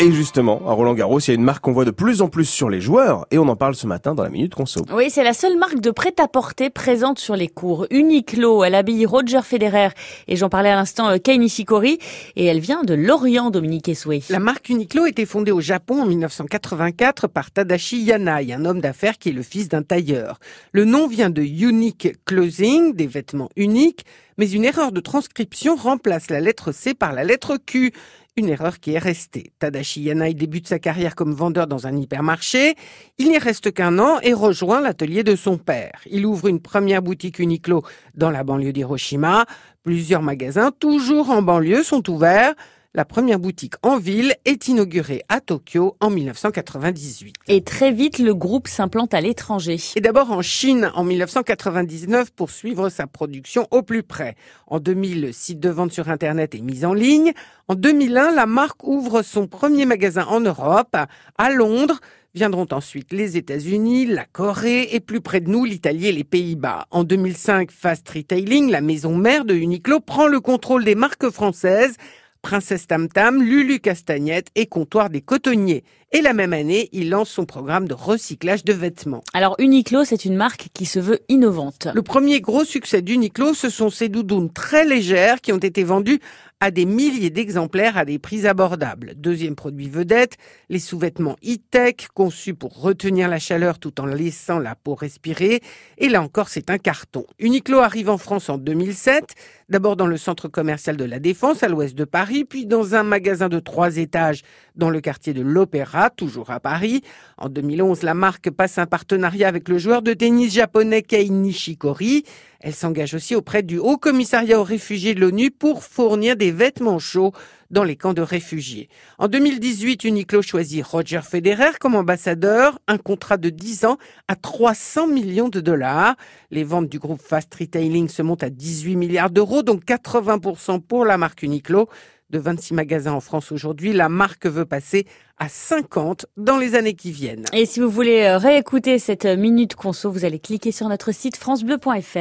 Et justement, à Roland Garros, il y a une marque qu'on voit de plus en plus sur les joueurs et on en parle ce matin dans la Minute Conso. Oui, c'est la seule marque de prêt-à-porter présente sur les cours. Uniqlo, elle habille Roger Federer et j'en parlais à l'instant euh, Kei Nishikori et elle vient de Lorient, Dominique Essoué. La marque Uniqlo a été fondée au Japon en 1984 par Tadashi Yanai, un homme d'affaires qui est le fils d'un tailleur. Le nom vient de Unique Clothing, des vêtements uniques, mais une erreur de transcription remplace la lettre C par la lettre Q une erreur qui est restée. Tadashi Yanai débute sa carrière comme vendeur dans un hypermarché. Il n'y reste qu'un an et rejoint l'atelier de son père. Il ouvre une première boutique Uniqlo dans la banlieue d'Hiroshima. Plusieurs magasins, toujours en banlieue, sont ouverts. La première boutique en ville est inaugurée à Tokyo en 1998. Et très vite, le groupe s'implante à l'étranger. Et d'abord en Chine en 1999 pour suivre sa production au plus près. En 2000, le site de vente sur Internet est mis en ligne. En 2001, la marque ouvre son premier magasin en Europe, à Londres. Viendront ensuite les États-Unis, la Corée et plus près de nous l'Italie et les Pays-Bas. En 2005, Fast Retailing, la maison mère de Uniqlo, prend le contrôle des marques françaises Princesse Tam Tam, Lulu Castagnette et Comptoir des Cotonniers. Et la même année, il lance son programme de recyclage de vêtements. Alors Uniqlo, c'est une marque qui se veut innovante. Le premier gros succès d'Uniqlo, ce sont ces doudounes très légères qui ont été vendues à des milliers d'exemplaires à des prix abordables. Deuxième produit vedette, les sous-vêtements e-tech conçus pour retenir la chaleur tout en laissant la peau respirer. Et là encore, c'est un carton. Uniqlo arrive en France en 2007, d'abord dans le centre commercial de la Défense à l'ouest de Paris, puis dans un magasin de trois étages dans le quartier de l'Opéra, toujours à Paris. En 2011, la marque passe un partenariat avec le joueur de tennis japonais Kei Nishikori. Elle s'engage aussi auprès du Haut Commissariat aux réfugiés de l'ONU pour fournir des vêtements chauds dans les camps de réfugiés. En 2018, Uniqlo choisit Roger Federer comme ambassadeur, un contrat de 10 ans à 300 millions de dollars. Les ventes du groupe Fast Retailing se montent à 18 milliards d'euros, donc 80% pour la marque Uniqlo. De 26 magasins en France aujourd'hui, la marque veut passer à 50 dans les années qui viennent. Et si vous voulez euh, réécouter cette minute conso, vous allez cliquer sur notre site francebleu.fr.